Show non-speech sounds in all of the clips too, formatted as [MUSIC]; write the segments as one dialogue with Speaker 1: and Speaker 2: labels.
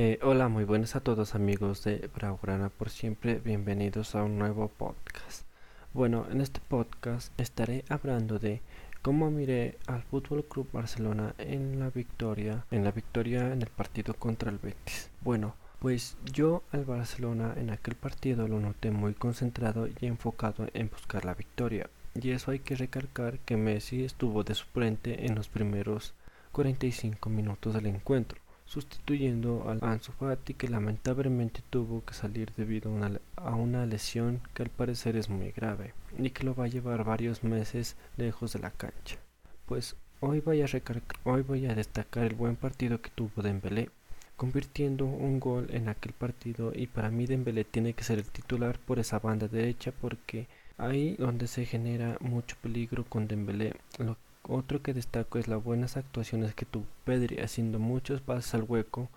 Speaker 1: Eh, hola, muy buenas a todos amigos de Braugrana por siempre, bienvenidos a un nuevo podcast. Bueno, en este podcast estaré hablando de cómo miré al Fútbol Club Barcelona en la victoria, en la victoria en el partido contra el Betis. Bueno, pues yo al Barcelona en aquel partido lo noté muy concentrado y enfocado en buscar la victoria. Y eso hay que recalcar que Messi estuvo de suplente en los primeros 45 minutos del encuentro sustituyendo al Ansu Fati que lamentablemente tuvo que salir debido a una, lesión que al parecer es muy grave y que lo va a llevar varios meses lejos de la cancha. Pues hoy voy a, destacar el buen partido que tuvo Dembélé, convirtiendo un gol en aquel partido y para mí Dembélé tiene que ser el titular por esa banda derecha porque ahí donde se genera mucho peligro con Dembélé, lo otro que destaco es las buenas actuaciones que tuvo Pedri haciendo muchos pases al hueco,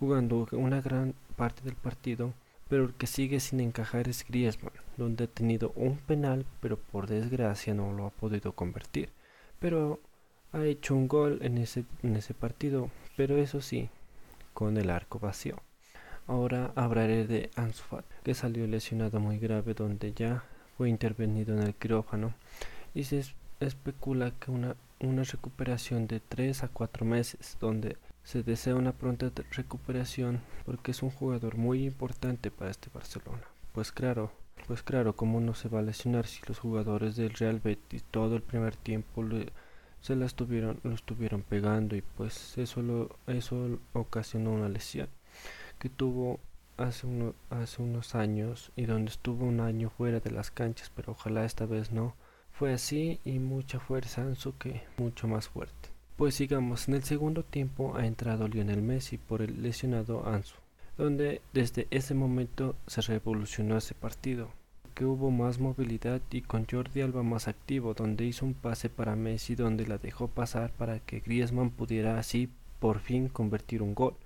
Speaker 1: jugando una gran parte del partido, pero el que sigue sin encajar es Griezmann, donde ha tenido un penal, pero por desgracia no lo ha podido convertir. Pero ha hecho un gol en ese, en ese partido, pero eso sí, con el arco vacío. Ahora hablaré de Ansu que salió lesionado muy grave donde ya fue intervenido en el quirófano y se especula que una, una recuperación de 3 a 4 meses, donde se desea una pronta recuperación porque es un jugador muy importante para este Barcelona. Pues claro, pues claro, cómo no se va a lesionar si los jugadores del Real Betis todo el primer tiempo se la estuvieron, lo estuvieron pegando y pues eso lo, eso ocasionó una lesión que tuvo hace, uno, hace unos años y donde estuvo un año fuera de las canchas, pero ojalá esta vez no fue así y mucha fuerza Ansu que mucho más fuerte. Pues sigamos, en el segundo tiempo ha entrado Lionel Messi por el lesionado Ansu, donde desde ese momento se revolucionó ese partido, que hubo más movilidad y con Jordi Alba más activo, donde hizo un pase para Messi donde la dejó pasar para que Griezmann pudiera así por fin convertir un gol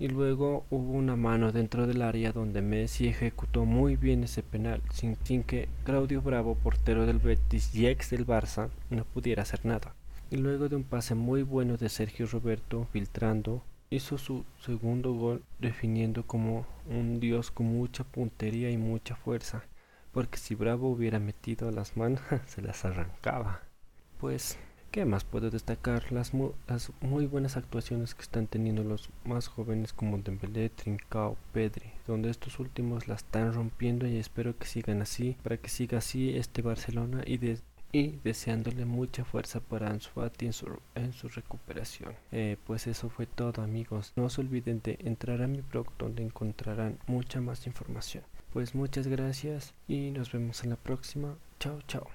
Speaker 1: y luego hubo una mano dentro del área donde Messi ejecutó muy bien ese penal sin, que Claudio Bravo, portero del Betis y ex del Barça, no pudiera hacer nada. Y luego de un pase muy bueno de Sergio Roberto filtrando, hizo su segundo gol definiendo como un dios con mucha puntería y mucha fuerza, porque si Bravo hubiera metido las manos [LAUGHS] se las arrancaba. Pues ¿Qué más puedo destacar? Las, muy buenas actuaciones que están teniendo los más jóvenes como Dembélé, Trincao, Pedri, donde estos últimos la están rompiendo y espero que sigan así, para que siga así este Barcelona y, deseándole mucha fuerza para Ansu Fati en su, en su recuperación. Eh, pues eso fue todo amigos, no se olviden de entrar a mi blog donde encontrarán mucha más información. Pues muchas gracias y nos vemos en la próxima. Chao, chao.